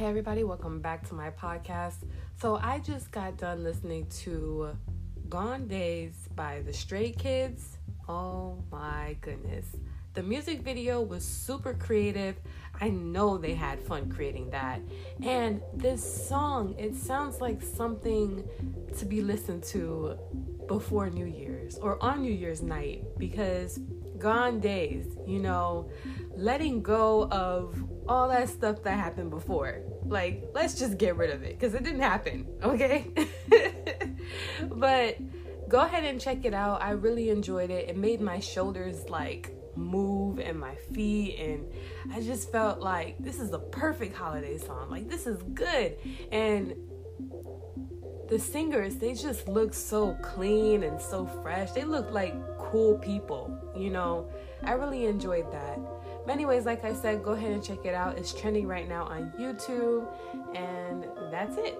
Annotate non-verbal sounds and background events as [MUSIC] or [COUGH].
Hey, everybody, welcome back to my podcast. So, I just got done listening to Gone Days by the Stray Kids. Oh my goodness. The music video was super creative. I know they had fun creating that. And this song, it sounds like something to be listened to before New Year's or on New Year's night because gone days, you know, letting go of all that stuff that happened before. Like, let's just get rid of it because it didn't happen, okay? [LAUGHS] but go ahead and check it out. I really enjoyed it. It made my shoulders like move and my feet and I just felt like this is the perfect holiday song. Like this is good. And the singers, they just look so clean and so fresh. They look like cool people, you know. I really enjoyed that. But anyways, like I said, go ahead and check it out. It's trending right now on YouTube, and that's it.